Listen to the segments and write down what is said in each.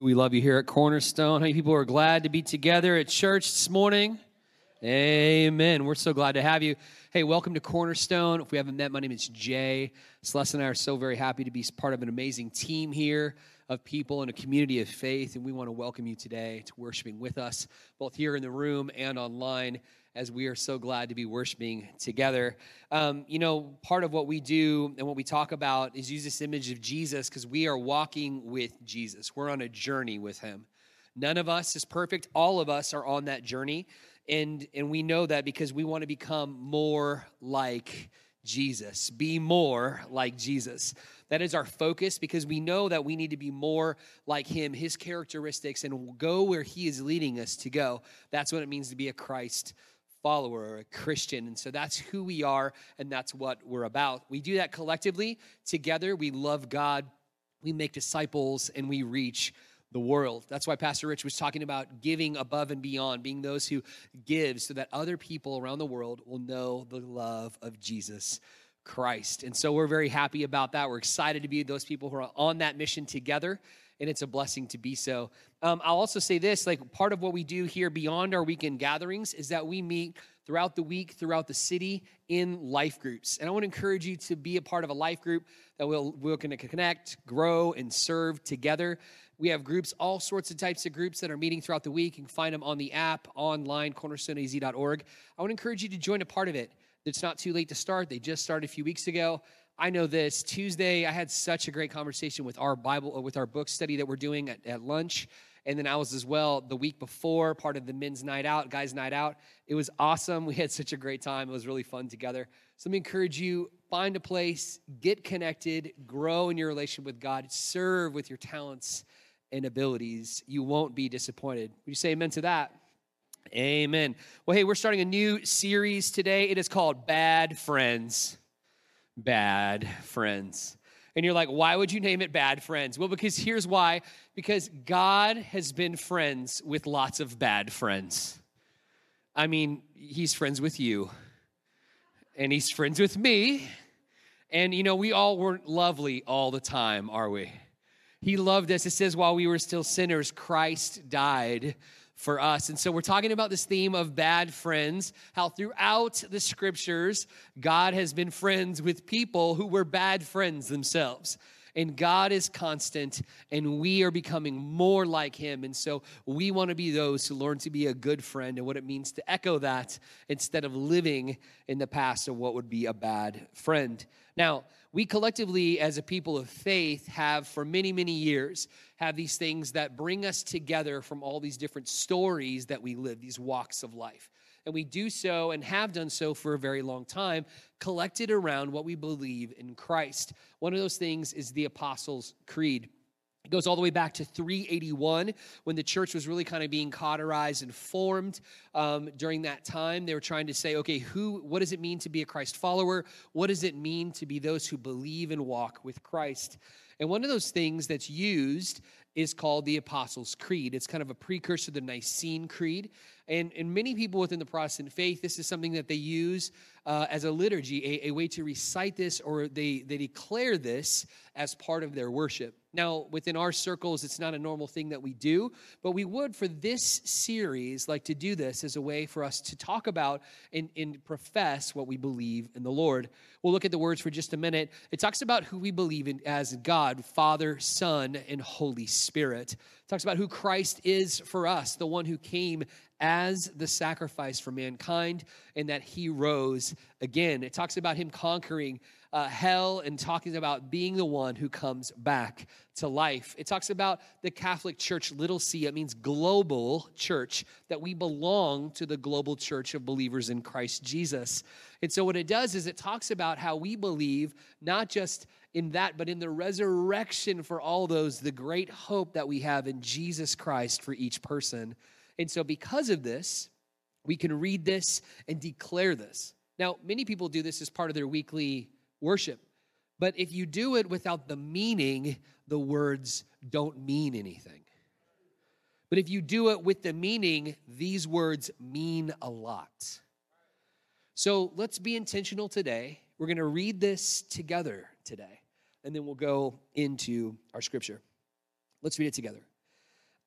We love you here at Cornerstone. How many people are glad to be together at church this morning? Amen. We're so glad to have you. Hey, welcome to Cornerstone. If we haven't met, my name is Jay. Celeste and I are so very happy to be part of an amazing team here of people and a community of faith, and we want to welcome you today to worshiping with us, both here in the room and online as we are so glad to be worshiping together. Um, you know, part of what we do and what we talk about is use this image of Jesus because we are walking with Jesus. We're on a journey with him. None of us is perfect. All of us are on that journey. And, and we know that because we want to become more like Jesus, be more like Jesus. That is our focus because we know that we need to be more like him, his characteristics, and go where he is leading us to go. That's what it means to be a Christ follower or a Christian. And so that's who we are and that's what we're about. We do that collectively together. We love God, we make disciples, and we reach the world. That's why Pastor Rich was talking about giving above and beyond, being those who give so that other people around the world will know the love of Jesus Christ. And so we're very happy about that. We're excited to be those people who are on that mission together and it's a blessing to be so. Um, I'll also say this like, part of what we do here beyond our weekend gatherings is that we meet throughout the week, throughout the city in life groups. And I want to encourage you to be a part of a life group that will we're going to connect, grow, and serve together. We have groups, all sorts of types of groups that are meeting throughout the week. You can find them on the app, online, cornerstoneaz.org. I want to encourage you to join a part of it. It's not too late to start. They just started a few weeks ago. I know this. Tuesday, I had such a great conversation with our Bible, uh, with our book study that we're doing at, at lunch. And then I was as well the week before, part of the men's night out, guys' night out. It was awesome. We had such a great time. It was really fun together. So let me encourage you find a place, get connected, grow in your relationship with God, serve with your talents and abilities. You won't be disappointed. Would you say amen to that? Amen. Well, hey, we're starting a new series today. It is called Bad Friends bad friends. And you're like, why would you name it bad friends? Well, because here's why because God has been friends with lots of bad friends. I mean, he's friends with you, and he's friends with me. And you know, we all weren't lovely all the time, are we? He loved us. It says, while we were still sinners, Christ died for us. And so we're talking about this theme of bad friends, how throughout the scriptures, God has been friends with people who were bad friends themselves. And God is constant, and we are becoming more like Him. And so we want to be those who learn to be a good friend and what it means to echo that instead of living in the past of what would be a bad friend. Now, we collectively, as a people of faith, have for many, many years have these things that bring us together from all these different stories that we live, these walks of life. And we do so and have done so for a very long time, collected around what we believe in Christ. One of those things is the Apostles' Creed. It goes all the way back to 381 when the church was really kind of being cauterized and formed. Um, during that time, they were trying to say, okay, who? What does it mean to be a Christ follower? What does it mean to be those who believe and walk with Christ? And one of those things that's used is called the Apostles' Creed. It's kind of a precursor to the Nicene Creed. And, and many people within the Protestant faith, this is something that they use uh, as a liturgy, a, a way to recite this, or they, they declare this as part of their worship. Now, within our circles, it's not a normal thing that we do, but we would for this series like to do this as a way for us to talk about and, and profess what we believe in the Lord. We'll look at the words for just a minute. It talks about who we believe in as God, Father, Son, and Holy Spirit. It talks about who Christ is for us, the one who came as the sacrifice for mankind, and that he rose again. It talks about him conquering uh, hell and talking about being the one who comes back to life. It talks about the Catholic Church, little c, it means global church, that we belong to the global church of believers in Christ Jesus. And so, what it does is it talks about how we believe not just in that, but in the resurrection for all those, the great hope that we have in Jesus Christ for each person. And so, because of this, we can read this and declare this. Now, many people do this as part of their weekly worship. But if you do it without the meaning, the words don't mean anything. But if you do it with the meaning, these words mean a lot. So let's be intentional today. We're going to read this together today, and then we'll go into our scripture. Let's read it together.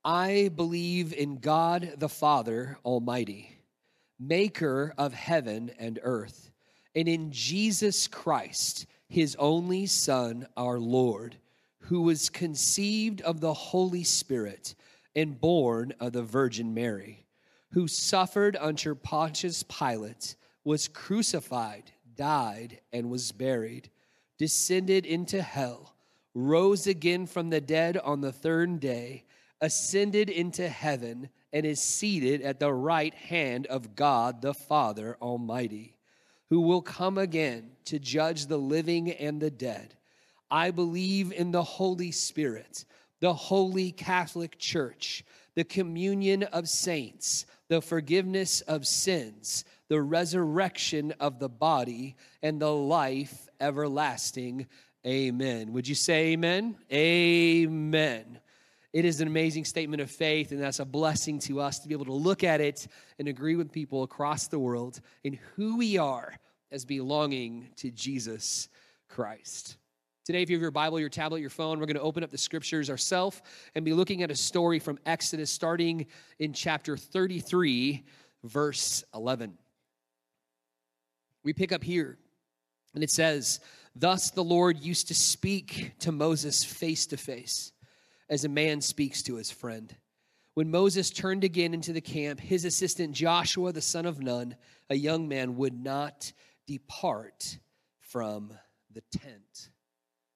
I believe in God the Father Almighty, maker of heaven and earth, and in Jesus Christ, his only Son, our Lord, who was conceived of the Holy Spirit and born of the Virgin Mary, who suffered under Pontius Pilate, was crucified, died, and was buried, descended into hell, rose again from the dead on the third day ascended into heaven and is seated at the right hand of God the Father Almighty, who will come again to judge the living and the dead. I believe in the Holy Spirit, the holy Catholic Church, the communion of saints, the forgiveness of sins, the resurrection of the body, and the life everlasting. Amen. Would you say amen? Amen. It is an amazing statement of faith, and that's a blessing to us to be able to look at it and agree with people across the world in who we are as belonging to Jesus Christ. Today, if you have your Bible, your tablet, your phone, we're going to open up the scriptures ourselves and be looking at a story from Exodus starting in chapter 33, verse 11. We pick up here, and it says, Thus the Lord used to speak to Moses face to face as a man speaks to his friend. When Moses turned again into the camp, his assistant Joshua, the son of Nun, a young man, would not depart from the tent.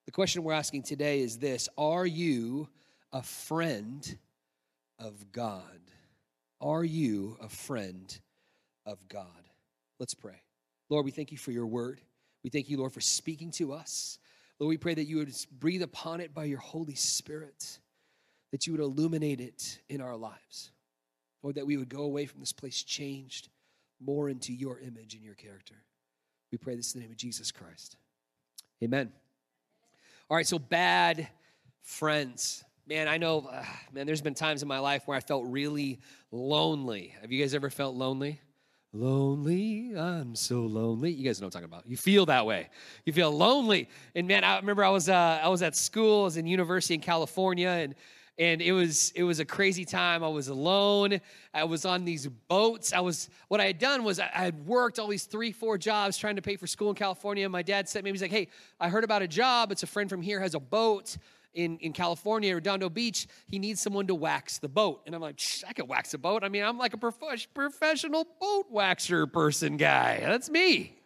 The question we're asking today is this Are you a friend of God? Are you a friend of God? Let's pray. Lord, we thank you for your word. We thank you, Lord, for speaking to us. Lord, we pray that you would breathe upon it by your Holy Spirit that you would illuminate it in our lives. Lord, that we would go away from this place changed more into your image and your character. We pray this in the name of Jesus Christ. Amen. All right, so bad friends. Man, I know, uh, man, there's been times in my life where I felt really lonely. Have you guys ever felt lonely? Lonely, I'm so lonely. You guys know what I'm talking about. You feel that way. You feel lonely. And man, I remember I was uh, I was at school, I was in university in California, and and it was it was a crazy time. I was alone. I was on these boats. I was what i had done was i had worked all these three four jobs trying to pay for school in california. My dad sent me he's like hey i heard about a job. It's a friend from here has a boat in, in California, Redondo Beach, he needs someone to wax the boat. And I'm like, I can wax a boat. I mean, I'm like a prof- professional boat waxer person guy. That's me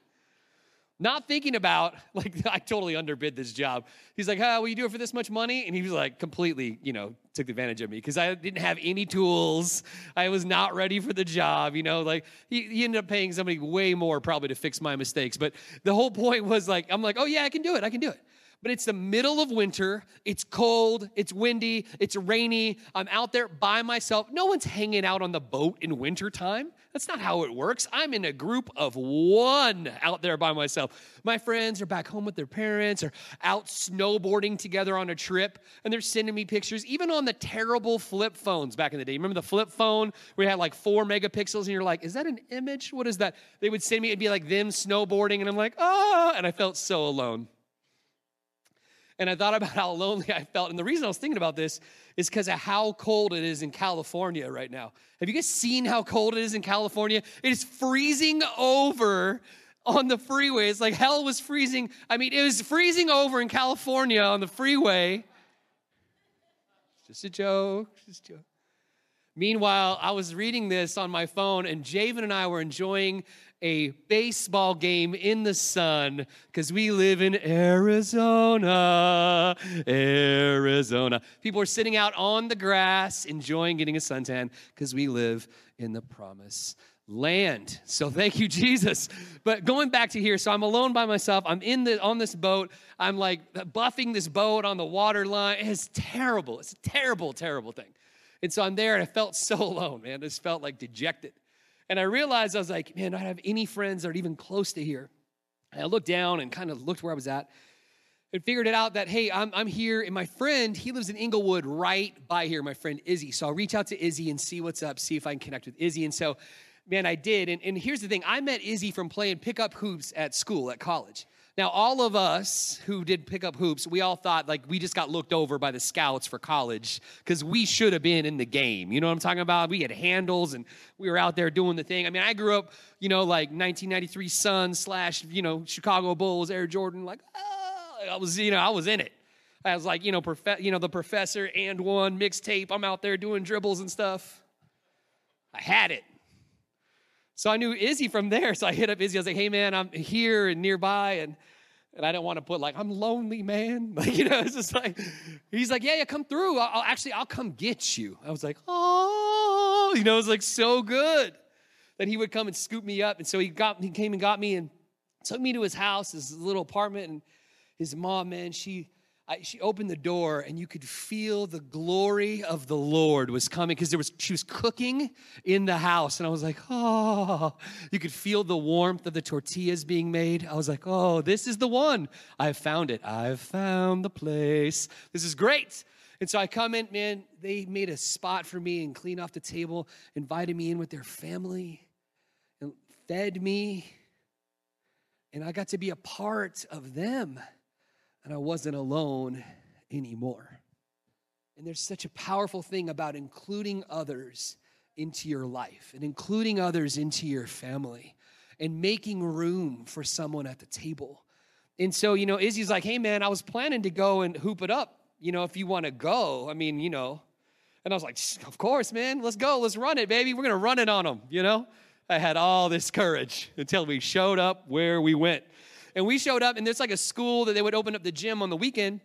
not thinking about like I totally underbid this job. He's like, "How will you do it for this much money?" And he was like, completely, you know, took advantage of me because I didn't have any tools. I was not ready for the job. You know, like he, he ended up paying somebody way more probably to fix my mistakes. But the whole point was like, I'm like, "Oh yeah, I can do it. I can do it." But it's the middle of winter. It's cold. It's windy. It's rainy. I'm out there by myself. No one's hanging out on the boat in wintertime. That's not how it works. I'm in a group of one out there by myself. My friends are back home with their parents or out snowboarding together on a trip, and they're sending me pictures, even on the terrible flip phones back in the day. Remember the flip phone where you had like four megapixels, and you're like, is that an image? What is that? They would send me, it'd be like them snowboarding, and I'm like, ah, and I felt so alone and I thought about how lonely I felt. And the reason I was thinking about this is because of how cold it is in California right now. Have you guys seen how cold it is in California? It is freezing over on the freeway. It's like hell was freezing. I mean, it was freezing over in California on the freeway. Just a joke. Just a joke. Meanwhile, I was reading this on my phone, and Javen and I were enjoying a baseball game in the sun because we live in Arizona. Arizona. People are sitting out on the grass enjoying getting a suntan because we live in the promise land. So thank you Jesus. But going back to here, so I'm alone by myself. I'm in the on this boat. I'm like buffing this boat on the water line. It's terrible. It's a terrible terrible thing. And so I'm there and I felt so alone, man. This felt like dejected. And I realized I was like, man, I don't have any friends that are even close to here. And I looked down and kind of looked where I was at and figured it out that, hey, I'm, I'm here. And my friend, he lives in Inglewood right by here, my friend Izzy. So I'll reach out to Izzy and see what's up, see if I can connect with Izzy. And so, man, I did. And, and here's the thing I met Izzy from playing pickup hoops at school, at college. Now, all of us who did pick up hoops, we all thought like we just got looked over by the scouts for college because we should have been in the game. You know what I'm talking about? We had handles and we were out there doing the thing. I mean, I grew up, you know, like 1993 Suns slash, you know, Chicago Bulls, Air Jordan. Like, oh, I was, you know, I was in it. I was like, you know, prof- you know, the professor AND1 mixtape. I'm out there doing dribbles and stuff. I had it. So I knew Izzy from there. So I hit up Izzy. I was like, hey, man, I'm here and nearby. And, and I didn't want to put like, I'm lonely, man. Like, you know, it's just like, he's like, yeah, yeah, come through. I'll, I'll actually, I'll come get you. I was like, oh, you know, it was like so good that he would come and scoop me up. And so he got, he came and got me and took me to his house, his little apartment. And his mom, man, she, I, she opened the door and you could feel the glory of the Lord was coming because there was she was cooking in the house and I was like, oh, you could feel the warmth of the tortillas being made. I was like, oh, this is the one. I've found it. I've found the place. This is great. And so I come in, man, they made a spot for me and cleaned off the table, invited me in with their family, and fed me. And I got to be a part of them and I wasn't alone anymore. And there's such a powerful thing about including others into your life and including others into your family and making room for someone at the table. And so, you know, Izzy's like, hey, man, I was planning to go and hoop it up, you know, if you want to go. I mean, you know. And I was like, of course, man, let's go. Let's run it, baby. We're going to run it on them, you know. I had all this courage until we showed up where we went. And we showed up, and there's like a school that they would open up the gym on the weekend.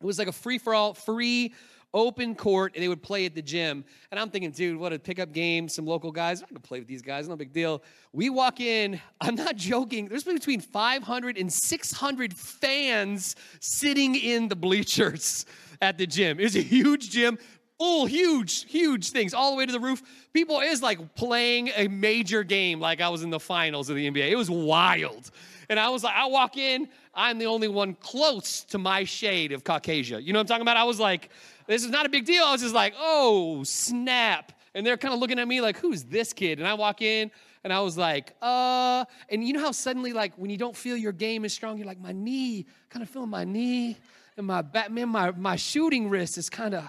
It was like a free for all, free open court, and they would play at the gym. And I'm thinking, dude, what a pickup game, some local guys. I'm gonna play with these guys, no big deal. We walk in, I'm not joking, there's between 500 and 600 fans sitting in the bleachers at the gym. It was a huge gym, full, huge, huge things, all the way to the roof. People is like playing a major game like I was in the finals of the NBA. It was wild. And I was like, I walk in, I'm the only one close to my shade of Caucasia. You know what I'm talking about? I was like, this is not a big deal. I was just like, oh, snap. And they're kind of looking at me like, who's this kid? And I walk in and I was like, uh, and you know how suddenly, like, when you don't feel your game is strong, you're like, my knee, kind of feeling my knee and my back, man, my, my shooting wrist is kind of,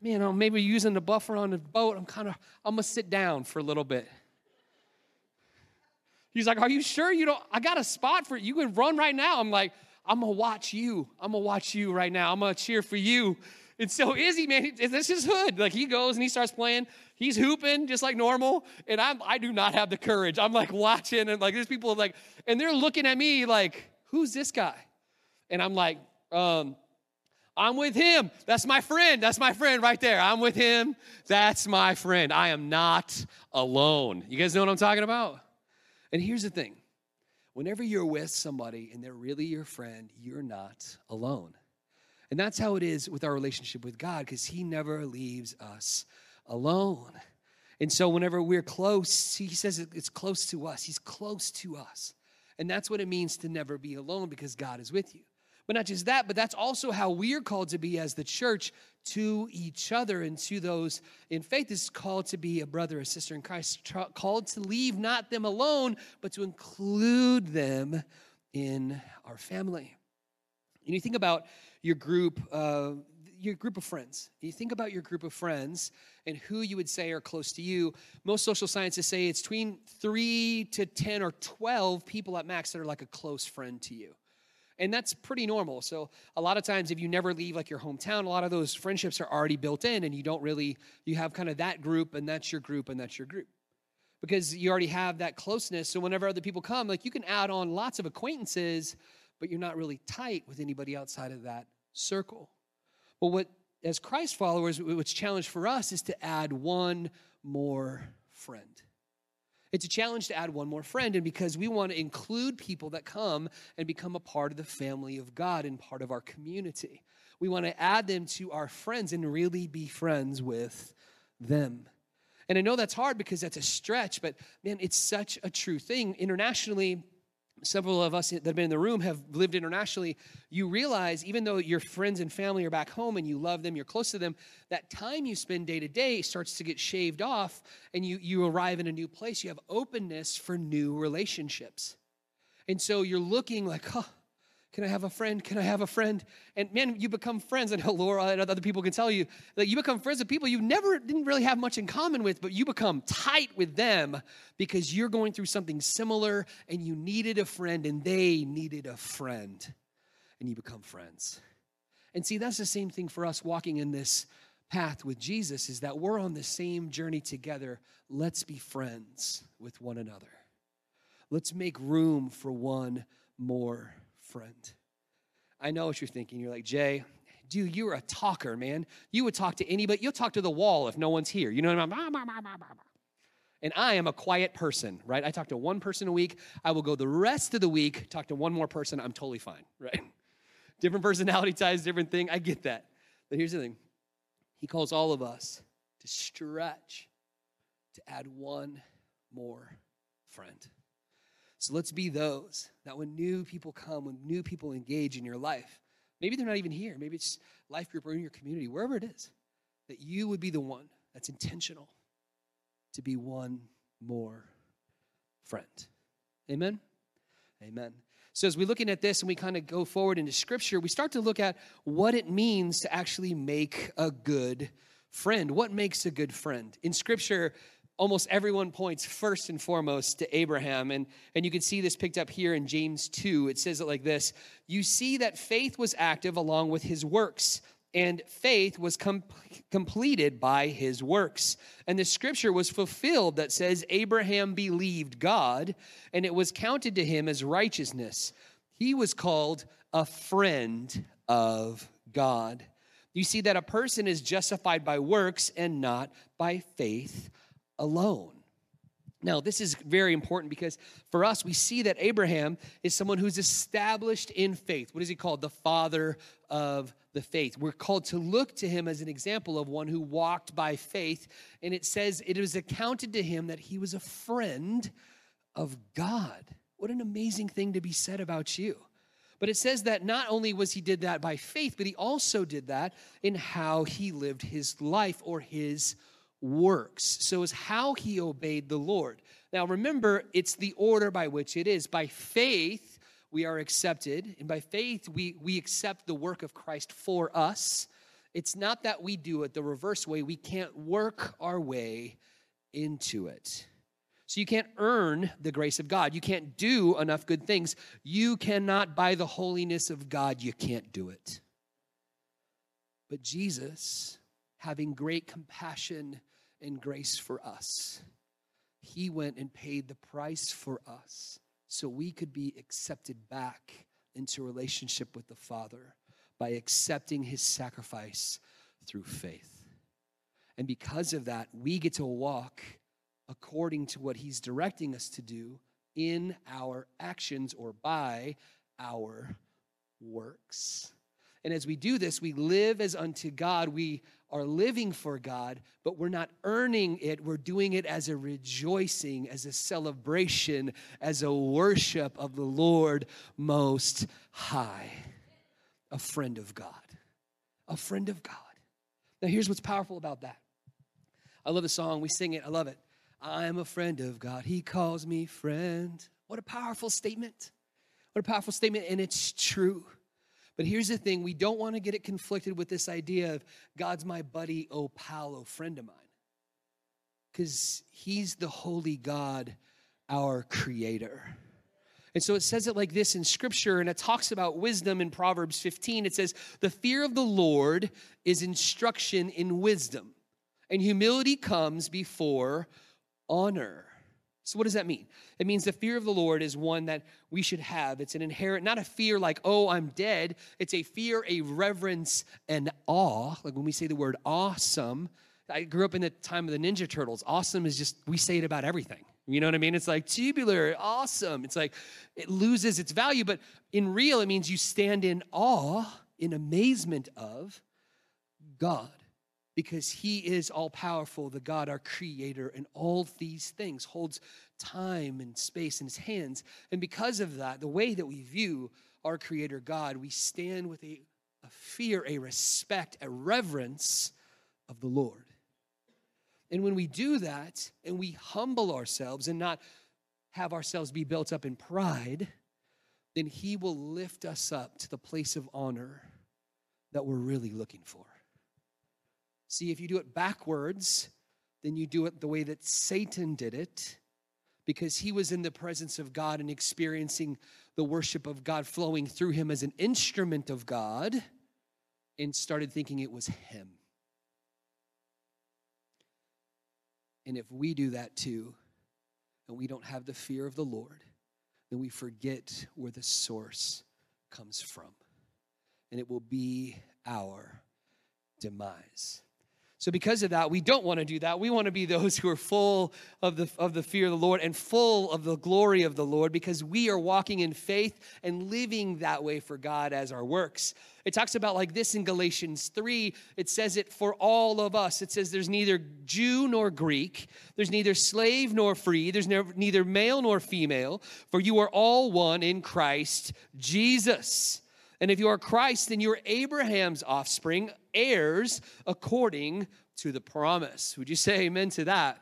you know, maybe using the buffer on the boat. I'm kind of, I'm gonna sit down for a little bit. He's like, Are you sure you don't? I got a spot for you. You can run right now. I'm like, I'm gonna watch you. I'm gonna watch you right now. I'm gonna cheer for you. And so Izzy, man, this is hood. Like he goes and he starts playing. He's hooping just like normal, and I'm I do not have the courage. I'm like watching, and like there's people like, and they're looking at me like, who's this guy? And I'm like, um, I'm with him. That's my friend. That's my friend right there. I'm with him. That's my friend. I am not alone. You guys know what I'm talking about? And here's the thing whenever you're with somebody and they're really your friend, you're not alone. And that's how it is with our relationship with God because He never leaves us alone. And so, whenever we're close, He says it's close to us. He's close to us. And that's what it means to never be alone because God is with you. But not just that, but that's also how we're called to be as the church to each other and to those in faith. Is called to be a brother a sister in Christ, called to leave not them alone, but to include them in our family. And you think about your group, uh, your group of friends. You think about your group of friends and who you would say are close to you. Most social scientists say it's between three to 10 or 12 people at max that are like a close friend to you. And that's pretty normal. So a lot of times if you never leave like your hometown, a lot of those friendships are already built in and you don't really you have kind of that group and that's your group and that's your group. Because you already have that closeness. So whenever other people come, like you can add on lots of acquaintances, but you're not really tight with anybody outside of that circle. But what as Christ followers, what's challenged for us is to add one more friend. It's a challenge to add one more friend, and because we want to include people that come and become a part of the family of God and part of our community. We want to add them to our friends and really be friends with them. And I know that's hard because that's a stretch, but man, it's such a true thing. Internationally, several of us that have been in the room have lived internationally, you realize even though your friends and family are back home and you love them, you're close to them, that time you spend day to day starts to get shaved off and you, you arrive in a new place. You have openness for new relationships. And so you're looking like, oh, Can I have a friend? Can I have a friend? And man, you become friends. I know Laura and other people can tell you that you become friends with people you never didn't really have much in common with, but you become tight with them because you're going through something similar and you needed a friend and they needed a friend. And you become friends. And see, that's the same thing for us walking in this path with Jesus is that we're on the same journey together. Let's be friends with one another. Let's make room for one more friend. I know what you're thinking. You're like, Jay, dude, you're a talker, man. You would talk to anybody. You'll talk to the wall if no one's here. You know what I mean? And I am a quiet person, right? I talk to one person a week. I will go the rest of the week, talk to one more person. I'm totally fine, right? Different personality types, different thing. I get that. But here's the thing He calls all of us to stretch, to add one more friend. So let's be those that when new people come, when new people engage in your life, maybe they're not even here, maybe it's life group or in your community, wherever it is, that you would be the one that's intentional to be one more friend. Amen? Amen. So, as we're looking at this and we kind of go forward into scripture, we start to look at what it means to actually make a good friend. What makes a good friend? In scripture, almost everyone points first and foremost to Abraham. And, and you can see this picked up here in James 2. It says it like this You see that faith was active along with his works, and faith was com- completed by his works. And the scripture was fulfilled that says, Abraham believed God, and it was counted to him as righteousness. He was called a friend of God. You see that a person is justified by works and not by faith alone. Now, this is very important because for us, we see that Abraham is someone who's established in faith. What is he called? The father of the faith. We're called to look to him as an example of one who walked by faith. And it says it was accounted to him that he was a friend of God. What an amazing thing to be said about you. But it says that not only was he did that by faith, but he also did that in how he lived his life or his works. So is how he obeyed the Lord. Now remember, it's the order by which it is. By faith, we are accepted, and by faith, we, we accept the work of Christ for us. It's not that we do it the reverse way, we can't work our way into it. So you can't earn the grace of God. You can't do enough good things. You cannot, by the holiness of God, you can't do it. But Jesus, having great compassion and grace for us. He went and paid the price for us so we could be accepted back into relationship with the Father by accepting his sacrifice through faith. And because of that, we get to walk according to what he's directing us to do in our actions or by our works. And as we do this, we live as unto God. We are living for God, but we're not earning it. We're doing it as a rejoicing, as a celebration, as a worship of the Lord Most High. A friend of God. A friend of God. Now, here's what's powerful about that. I love the song. We sing it. I love it. I am a friend of God. He calls me friend. What a powerful statement. What a powerful statement. And it's true. But here's the thing we don't want to get it conflicted with this idea of God's my buddy, oh pal, oh friend of mine. Because he's the holy God, our creator. And so it says it like this in scripture, and it talks about wisdom in Proverbs 15. It says, The fear of the Lord is instruction in wisdom, and humility comes before honor. So, what does that mean? It means the fear of the Lord is one that we should have. It's an inherent, not a fear like, oh, I'm dead. It's a fear, a reverence, and awe. Like when we say the word awesome, I grew up in the time of the Ninja Turtles. Awesome is just, we say it about everything. You know what I mean? It's like tubular, awesome. It's like it loses its value, but in real, it means you stand in awe, in amazement of God because he is all powerful, the God, our creator, and all these things holds time and space in his hands. And because of that, the way that we view our creator God, we stand with a, a fear, a respect, a reverence of the Lord. And when we do that and we humble ourselves and not have ourselves be built up in pride, then He will lift us up to the place of honor that we're really looking for. See, if you do it backwards, then you do it the way that Satan did it because he was in the presence of God and experiencing the worship of God flowing through him as an instrument of God and started thinking it was him. And if we do that too, and we don't have the fear of the Lord, then we forget where the source comes from. And it will be our demise. So, because of that, we don't want to do that. We want to be those who are full of the, of the fear of the Lord and full of the glory of the Lord because we are walking in faith and living that way for God as our works. It talks about like this in Galatians 3. It says it for all of us. It says there's neither Jew nor Greek, there's neither slave nor free, there's neither male nor female, for you are all one in Christ Jesus. And if you are Christ, then you are Abraham's offspring, heirs according to the promise. Would you say amen to that?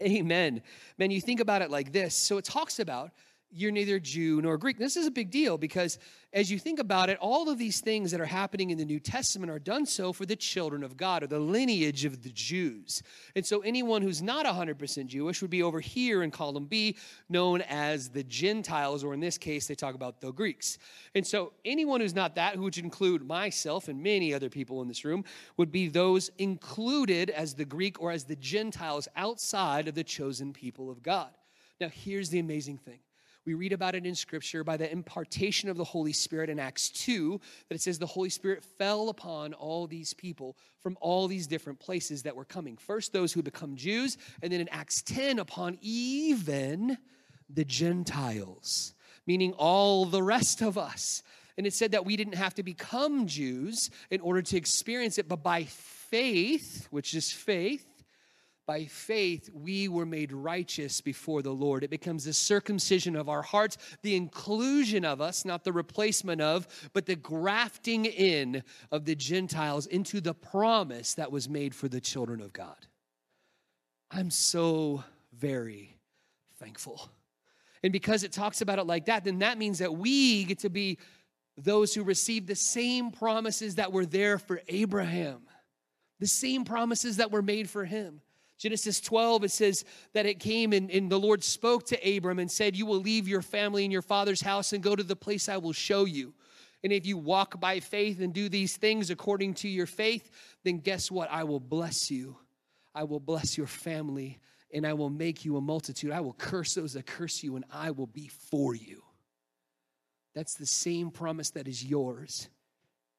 Amen. Man, you think about it like this. So it talks about you're neither Jew nor Greek. This is a big deal because as you think about it, all of these things that are happening in the New Testament are done so for the children of God or the lineage of the Jews. And so anyone who's not 100% Jewish would be over here in column B, known as the Gentiles, or in this case, they talk about the Greeks. And so anyone who's not that, which would include myself and many other people in this room, would be those included as the Greek or as the Gentiles outside of the chosen people of God. Now, here's the amazing thing we read about it in Scripture by the impartation of the Holy Spirit in Acts 2, that it says the Holy Spirit fell upon all these people from all these different places that were coming. First, those who become Jews, and then in Acts 10, upon even the Gentiles, meaning all the rest of us. And it said that we didn't have to become Jews in order to experience it, but by faith, which is faith, by faith, we were made righteous before the Lord. It becomes the circumcision of our hearts, the inclusion of us, not the replacement of, but the grafting in of the Gentiles into the promise that was made for the children of God. I'm so very thankful. And because it talks about it like that, then that means that we get to be those who receive the same promises that were there for Abraham, the same promises that were made for him. Genesis 12, it says that it came and, and, the Lord spoke to Abram and said, You will leave your family and your father's house and go to the place I will show you. And if you walk by faith and do these things according to your faith, then guess what? I will bless you. I will bless your family and I will make you a multitude. I will curse those that curse you and I will be for you. That's the same promise that is yours,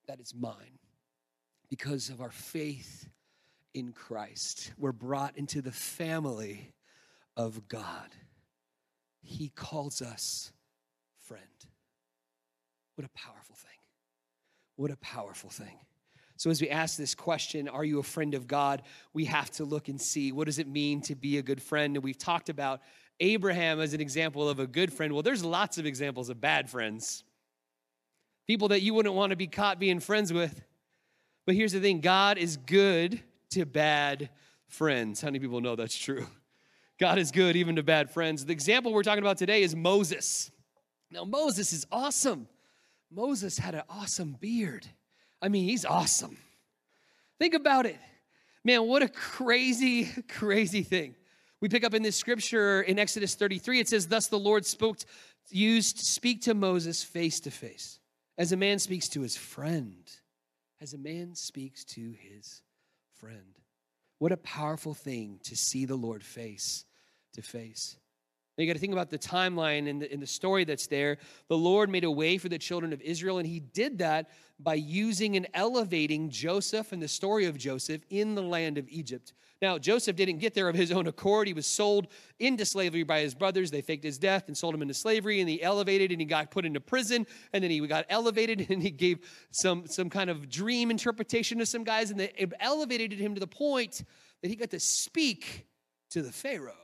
that is mine, because of our faith in Christ. We're brought into the family of God. He calls us friend. What a powerful thing. What a powerful thing. So, as we ask this question, are you a friend of God? We have to look and see what does it mean to be a good friend? And we've talked about Abraham as an example of a good friend. Well, there's lots of examples of bad friends, people that you wouldn't want to be caught being friends with. But here's the thing God is good to bad friends. How many people know that's true? God is good even to bad friends. The example we're talking about today is Moses. Now, Moses is awesome. Moses had an awesome beard. I mean, he's awesome. Think about it. Man, what a crazy, crazy thing. We pick up in this scripture in Exodus 33, it says, Thus the Lord spoke, used speak to Moses face to face, as a man speaks to his friend, as a man speaks to his friend. What a powerful thing to see the Lord face to face. Now you got to think about the timeline and the, in the story that's there. The Lord made a way for the children of Israel, and He did that by using and elevating Joseph and the story of Joseph in the land of Egypt. Now, Joseph didn't get there of his own accord. He was sold into slavery by his brothers. They faked his death and sold him into slavery, and he elevated and he got put into prison, and then he got elevated and he gave some, some kind of dream interpretation to some guys, and they elevated him to the point that he got to speak to the Pharaoh.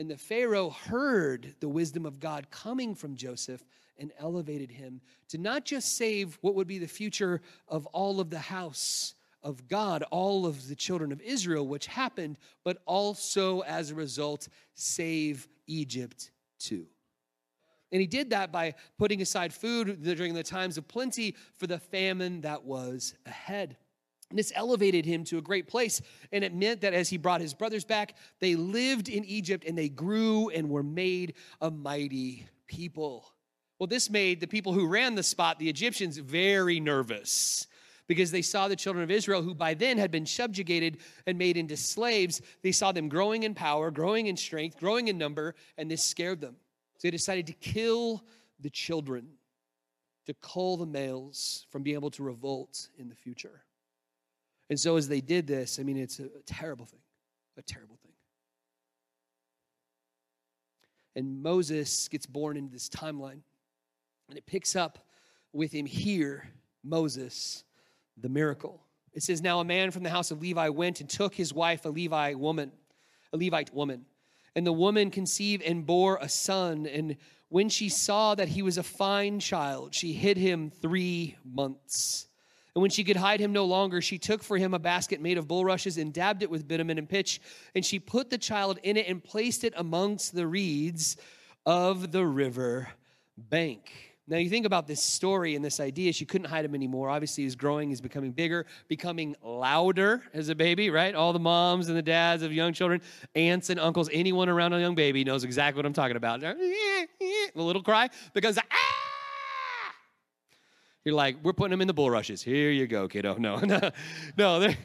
And the Pharaoh heard the wisdom of God coming from Joseph and elevated him to not just save what would be the future of all of the house of God, all of the children of Israel, which happened, but also as a result, save Egypt too. And he did that by putting aside food during the times of plenty for the famine that was ahead. This elevated him to a great place. And it meant that as he brought his brothers back, they lived in Egypt and they grew and were made a mighty people. Well, this made the people who ran the spot, the Egyptians, very nervous because they saw the children of Israel, who by then had been subjugated and made into slaves, they saw them growing in power, growing in strength, growing in number, and this scared them. So they decided to kill the children, to cull the males from being able to revolt in the future. And so, as they did this, I mean, it's a, terrible thing, a terrible thing. And Moses gets born into this timeline, and it picks up with him here, Moses, the miracle. It says, Now a man from the house of Levi went and took his wife, a Levi woman, a Levite woman. And the woman conceived and bore a son. And when she saw that he was a fine child, she hid him three months. And when she could hide him no longer, she took for him a basket made of bulrushes and dabbed it with bitumen and pitch. And she put the child in it and placed it amongst the reeds of the river bank. Now, you think about this story and this idea. She couldn't hide him anymore. Obviously, he's growing, he's becoming bigger, becoming louder as a baby, right? All the moms and the dads of young children, aunts and uncles, anyone around a young baby knows exactly what I'm talking about. A little cry because, ah! You're like, we're putting them in the bulrushes. Here you go, kiddo. No, no, no. They're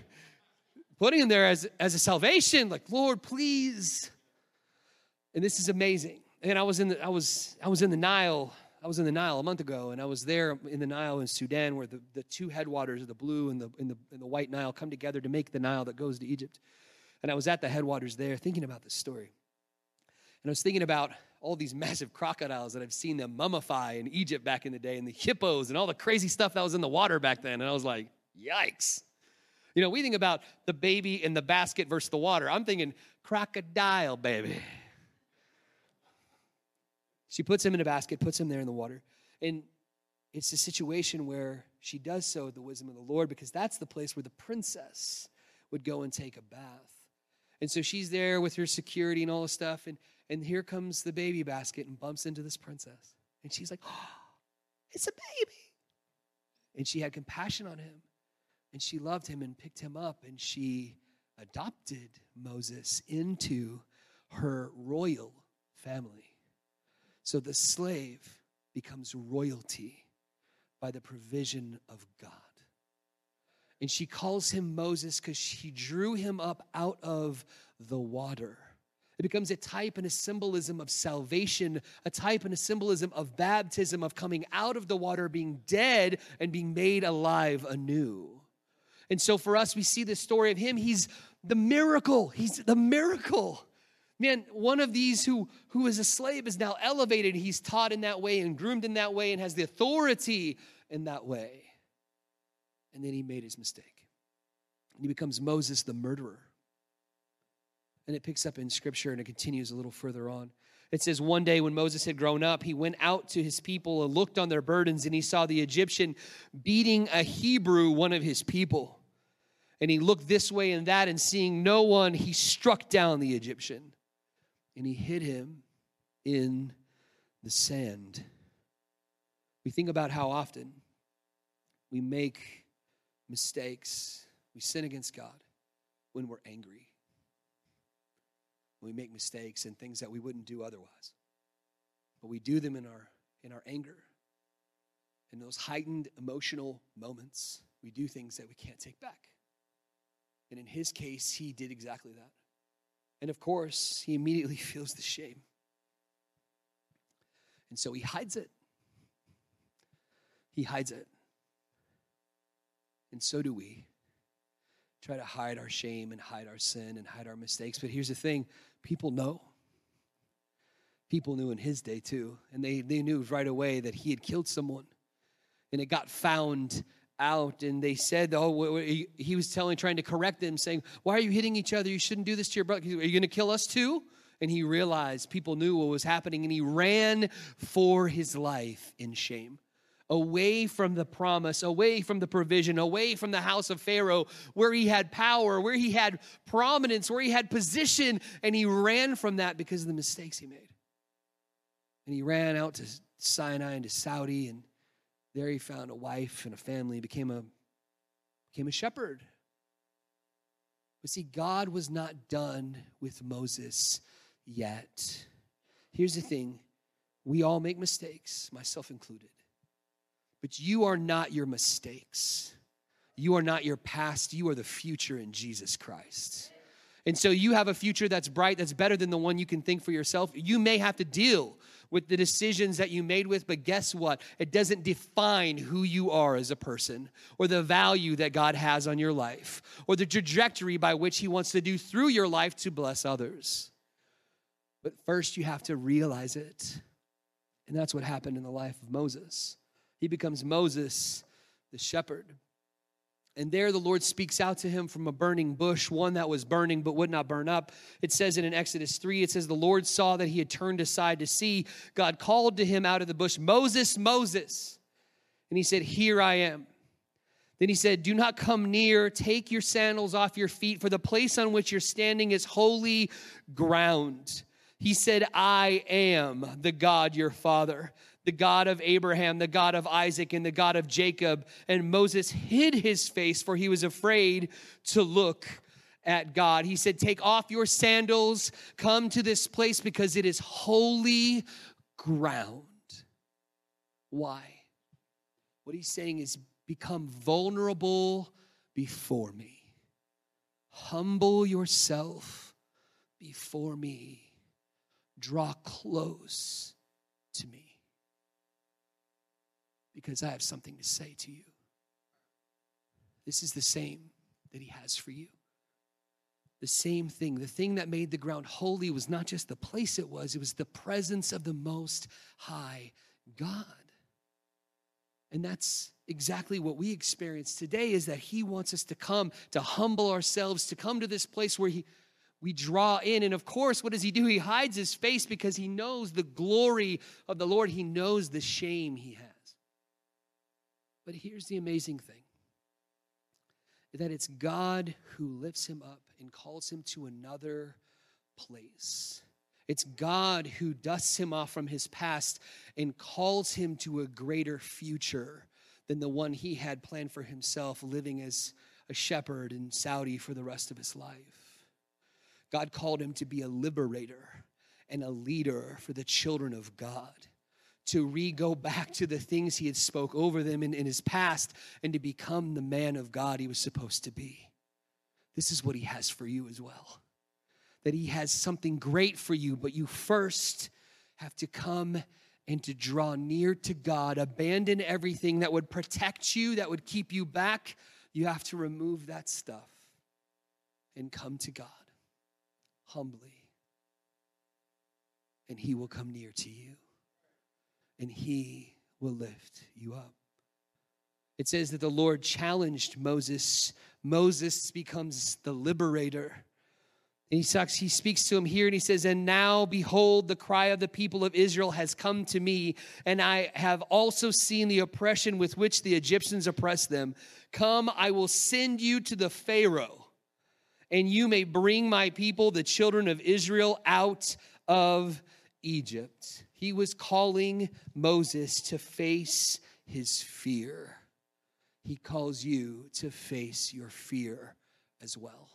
putting them there as, as a salvation. Like, Lord, please. And this is amazing. And I was in the, I was, I was in the Nile I was in the Nile a month ago, and I was there in the Nile in Sudan, where the, the two headwaters of the blue and the, and, the, and the white Nile come together to make the Nile that goes to Egypt. And I was at the headwaters there thinking about this story. And I was thinking about all these massive crocodiles that I've seen them mummify in Egypt back in the day, and the hippos and all the crazy stuff that was in the water back then. And I was like, yikes. You know, we think about the baby in the basket versus the water. I'm thinking crocodile, baby. She puts him in a basket, puts him there in the water. And it's a situation where she does so with the wisdom of the Lord because that's the place where the princess would go and take a bath. And so she's there with her security and all this stuff. And, and here comes the baby basket and bumps into this princess. And she's like, oh, it's a baby. And she had compassion on him. And she loved him and picked him up. And she adopted Moses into her royal family. So the slave becomes royalty by the provision of God. And she calls him Moses because she drew him up out of the water. It becomes a type and a symbolism of salvation, a type and a symbolism of baptism, of coming out of the water, being dead, and being made alive anew. And so for us, we see the story of him. He's the miracle. He's the miracle. Man, one of these who, who is a slave is now elevated. He's taught in that way and groomed in that way and has the authority in that way. And then he made his mistake. And he becomes Moses the murderer. And it picks up in scripture and it continues a little further on. It says, One day when Moses had grown up, he went out to his people and looked on their burdens, and he saw the Egyptian beating a Hebrew, one of his people. And he looked this way and that, and seeing no one, he struck down the Egyptian and he hid him in the sand. We think about how often we make mistakes, we sin against God when we're angry. We make mistakes and things that we wouldn't do otherwise. But we do them in our in our anger. In those heightened emotional moments, we do things that we can't take back. And in his case, he did exactly that. And of course, he immediately feels the shame. And so he hides it. He hides it. And so do we. Try to hide our shame and hide our sin and hide our mistakes. But here's the thing people know. People knew in his day too. And they, they knew right away that he had killed someone. And it got found out and they said, oh, he was telling, trying to correct them, saying, why are you hitting each other? You shouldn't do this to your brother. Are you going to kill us too? And he realized people knew what was happening and he ran for his life in shame. Away from the promise, away from the provision, away from the house of Pharaoh, where he had power, where he had prominence, where he had position, and he ran from that because of the mistakes he made. And he ran out to Sinai and to Saudi, and there he found a wife and a family, became a, became a shepherd. But see, God was not done with Moses yet. Here's the thing we all make mistakes, myself included. But you are not your mistakes. You are not your past. You are the future in Jesus Christ. And so you have a future that's bright, that's better than the one you can think for yourself. You may have to deal with the decisions that you made with, but guess what? It doesn't define who you are as a person or the value that God has on your life or the trajectory by which He wants to do through your life to bless others. But first, you have to realize it. And that's what happened in the life of Moses. He becomes Moses, the shepherd. And there the Lord speaks out to him from a burning bush, one that was burning but would not burn up. It says in Exodus 3, it says, The Lord saw that he had turned aside to see. God called to him out of the bush, Moses, Moses. And he said, Here I am. Then he said, Do not come near. Take your sandals off your feet, for the place on which you're standing is holy ground. He said, I am the God your father the God of Abraham, the God of Isaac, and the God of Jacob. And Moses hid his face, for he was afraid to look at God. He said, Take off your sandals, come to this place because it is holy ground. Why? What he's saying is, Become vulnerable before me. Humble yourself before me. Draw close to me because I have something to say to you. This is the same that He has for you. The same thing. The thing that made the ground holy was not just the place it was, it was the presence of the Most High God. And that's exactly what we experience today is that he wants us to come to humble ourselves to come to this place where he we draw in and of course what does he do he hides his face because he knows the glory of the lord he knows the shame he has but here's the amazing thing that it's God who lifts him up and calls him to another place. It's God who dusts him off from his past and calls him to a greater future than the one he had planned for himself, living as a shepherd in Saudi for the rest of his life. God called him to be a liberator and a leader for the children of God to re-go back to the things he had spoke over them in, in his past and to become the man of God he was supposed to be. This is what he has for you as well. That he has something great for you, but you first have to come and to draw near to God, abandon everything that would protect you, that would keep you back. You have to remove that stuff and come to God humbly, and he will come near to you and he will lift you up. It says that the Lord challenged Moses. Moses becomes the liberator. And he, talks, he speaks to him here and he says, And now behold, the cry of the people of Israel has come to me, and I have also seen the oppression with which the Egyptians oppress them. Come, I will send you to the Pharaoh, and you may bring my people, the children of Israel, out of Egypt. He was calling Moses to face his fear. He calls you to face your fear as well.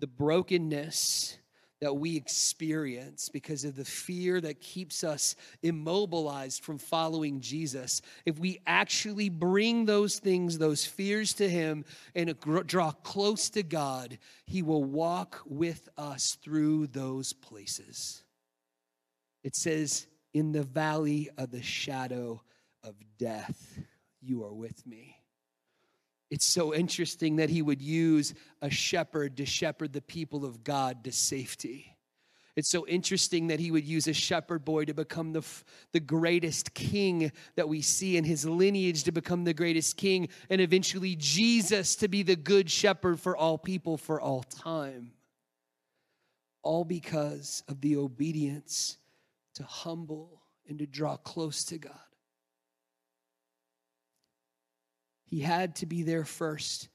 The brokenness that we experience because of the fear that keeps us immobilized from following Jesus, if we actually bring those things, those fears to Him, and draw close to God, He will walk with us through those places. It says, In the valley of the shadow of death, you are with me. It's so interesting that he would use a shepherd to shepherd the people of God to safety. It's so interesting that he would use a shepherd boy to become the, the greatest king that we see, and his lineage to become the greatest king, and eventually Jesus to be the good shepherd for all people for all time. All because of the obedience to humble and to draw close to God. He had to be there first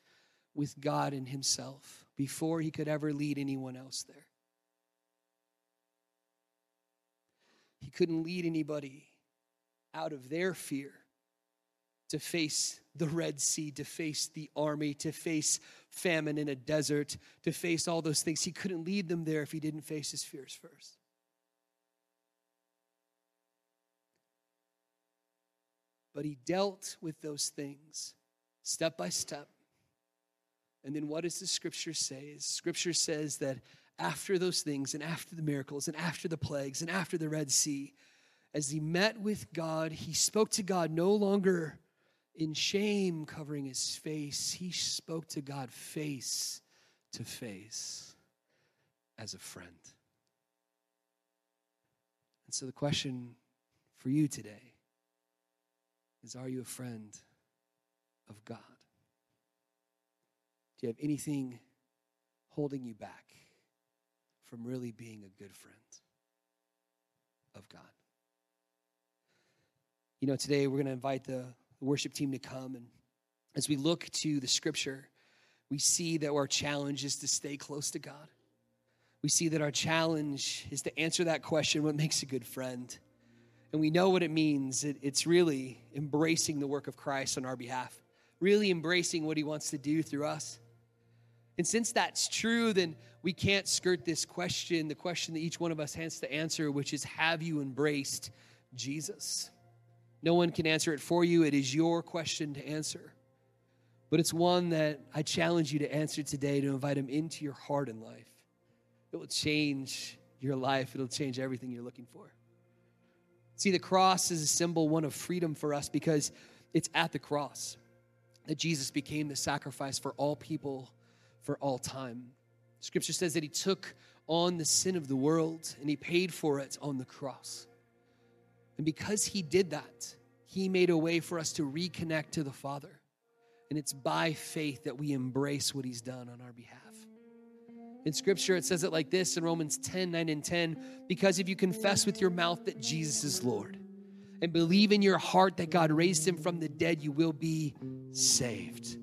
with God and Himself before he could ever lead anyone else there. he couldn't lead anybody out of their fear to face the Red Sea, to face the army, to face famine in a desert, to face all those things. He couldn't lead them there if he didn't face his fears first. But he dealt with those things step by step. And then what does the scripture say? Scripture says that after those things, and after the miracles, and after the plagues, and after the Red Sea, as he met with God, he spoke to God no longer in shame covering his face. He spoke to God face to face as a friend. And so the question for you today is Are you a friend of God? Do you have anything holding you back from really being a good friend of God? You know, today we're going to invite the worship team to come. And as we look to the scripture, we see that our challenge is to stay close to God. We see that our challenge is to answer that question what makes a good friend? And we know what it means. It, it's really embracing the work of Christ on our behalf, really embracing what he wants to do through us. And since that's true, then we can't skirt this question, the question that each one of us has to answer, which is Have you embraced Jesus? No one can answer it for you. It is your question to answer. But it's one that I challenge you to answer today to invite him into your heart and life. It will change your life, it'll change everything you're looking for. See, the cross is a symbol, one of freedom for us, because it's at the cross that Jesus became the sacrifice for all people for all time. Scripture says that he took on the sin of the world and he paid for it on the cross. And because he did that, he made a way for us to reconnect to the Father. And it's by faith that we embrace what he's done on our behalf. In scripture, it says it like this in Romans 10 9 and 10 because if you confess with your mouth that Jesus is Lord and believe in your heart that God raised him from the dead, you will be saved.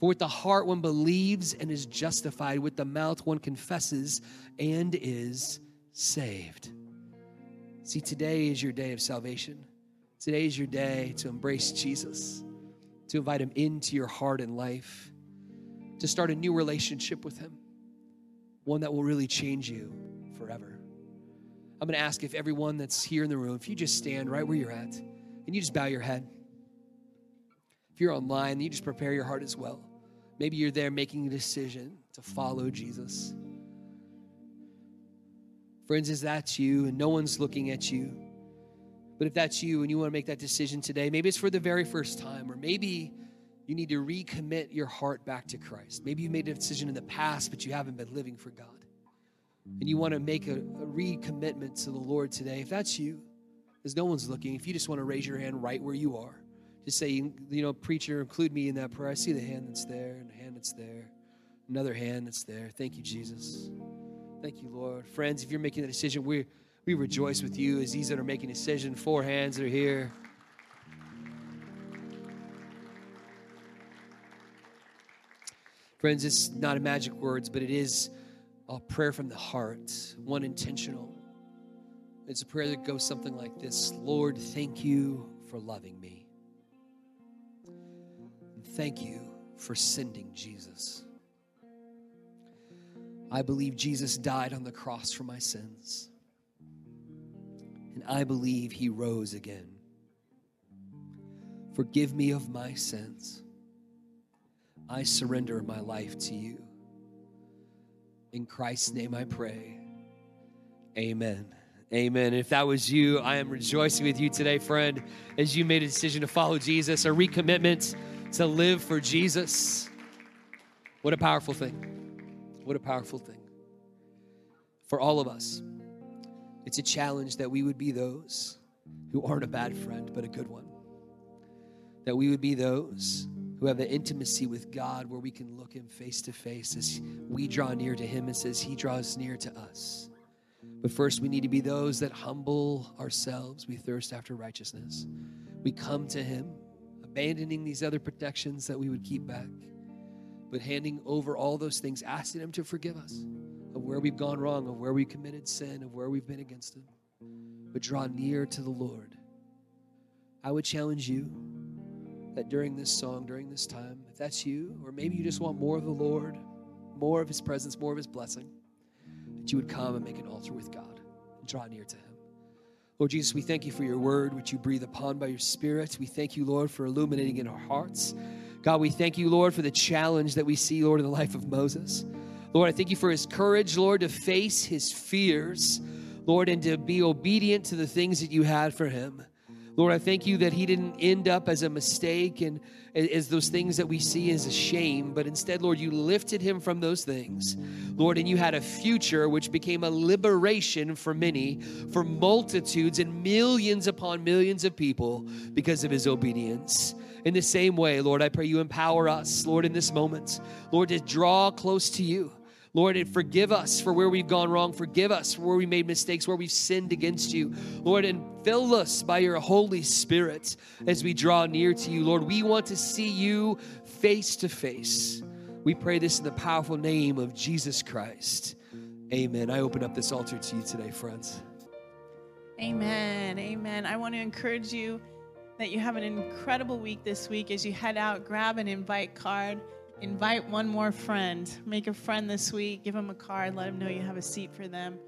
For with the heart one believes and is justified, with the mouth one confesses and is saved. See, today is your day of salvation. Today is your day to embrace Jesus, to invite him into your heart and life, to start a new relationship with him, one that will really change you forever. I'm going to ask if everyone that's here in the room, if you just stand right where you're at and you just bow your head. If you're online, you just prepare your heart as well. Maybe you're there making a decision to follow Jesus. Friends, is that you and no one's looking at you? But if that's you and you want to make that decision today, maybe it's for the very first time, or maybe you need to recommit your heart back to Christ. Maybe you made a decision in the past, but you haven't been living for God. And you want to make a, a recommitment to the Lord today. If that's you, as no one's looking, if you just want to raise your hand right where you are, just say, you know, preacher, include me in that prayer. I see the hand that's there and the hand that's there, another hand that's there. Thank you, Jesus. Thank you, Lord. Friends, if you're making the decision, we we rejoice with you as these that are making a decision. Four hands are here. Friends, it's not a magic words, but it is a prayer from the heart, one intentional. It's a prayer that goes something like this Lord, thank you for loving me. thank you for sending Jesus. I believe Jesus died on the cross for my sins. And I believe he rose again. Forgive me of my sins. I surrender my life to you. In Christ's name I pray. Amen. Amen. If that was you, I am rejoicing with you today, friend, as you made a decision to follow Jesus, a recommitment to live for Jesus. What a powerful thing. What a powerful thing. For all of us, it's a challenge that we would be those who aren't a bad friend, but a good one. That we would be those who have an intimacy with God where we can look Him face to face as we draw near to Him and says He draws near to us. But first, we need to be those that humble ourselves. We thirst after righteousness. We come to Him, abandoning these other protections that we would keep back but handing over all those things, asking Him to forgive us of where we've gone wrong, of where we committed sin, of where we've been against Him. but draw near to the Lord. I would challenge you that during this song, during this time, if that's you, or maybe you just want more of the Lord, more of His presence, more of His blessing, that you would come and make an altar with God and draw near to Him. Lord Jesus, we thank you for your word, which you breathe upon by your Spirit. We thank you, Lord, for illuminating in our hearts. God, we thank you, Lord, for the challenge that we see, Lord, in the life of Moses. Lord, I thank you for his courage, Lord, to face his fears, Lord, and to be obedient to the things that you had for him. Lord, I thank you that he didn't end up as a mistake and as those things that we see as a shame, but instead, Lord, you lifted him from those things, Lord, and you had a future which became a liberation for many, for multitudes and millions upon millions of people because of his obedience. In the same way, Lord, I pray you empower us, Lord, in this moment, Lord, to draw close to you. Lord, and forgive us for where we've gone wrong. Forgive us for where we made mistakes, where we've sinned against you. Lord, and fill us by your Holy Spirit as we draw near to you. Lord, we want to see you face to face. We pray this in the powerful name of Jesus Christ. Amen. I open up this altar to you today, friends. Amen. Amen. I want to encourage you that you have an incredible week this week as you head out. Grab an invite card invite one more friend. Make a friend this week. Give them a card. Let them know you have a seat for them.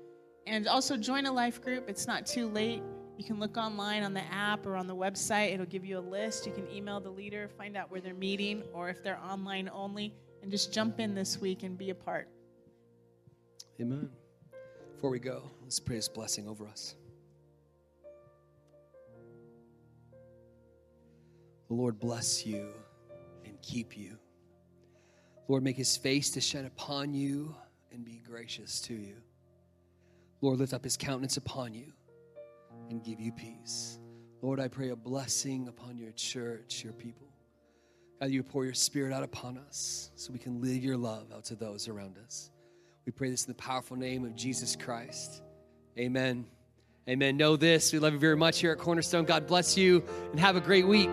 And also join a life group. It's not too late. You can look online on the app or on the website. It'll give you a list. You can email the leader, find out where they're meeting, or if they're online only, and just jump in this week and be a part. Amen. Before we go, let's pray His blessing over us. The Lord bless you and keep you. Lord, make his face to shine upon you and be gracious to you. Lord, lift up his countenance upon you and give you peace. Lord, I pray a blessing upon your church, your people. God, you pour your spirit out upon us so we can live your love out to those around us. We pray this in the powerful name of Jesus Christ. Amen. Amen. Know this. We love you very much here at Cornerstone. God bless you and have a great week.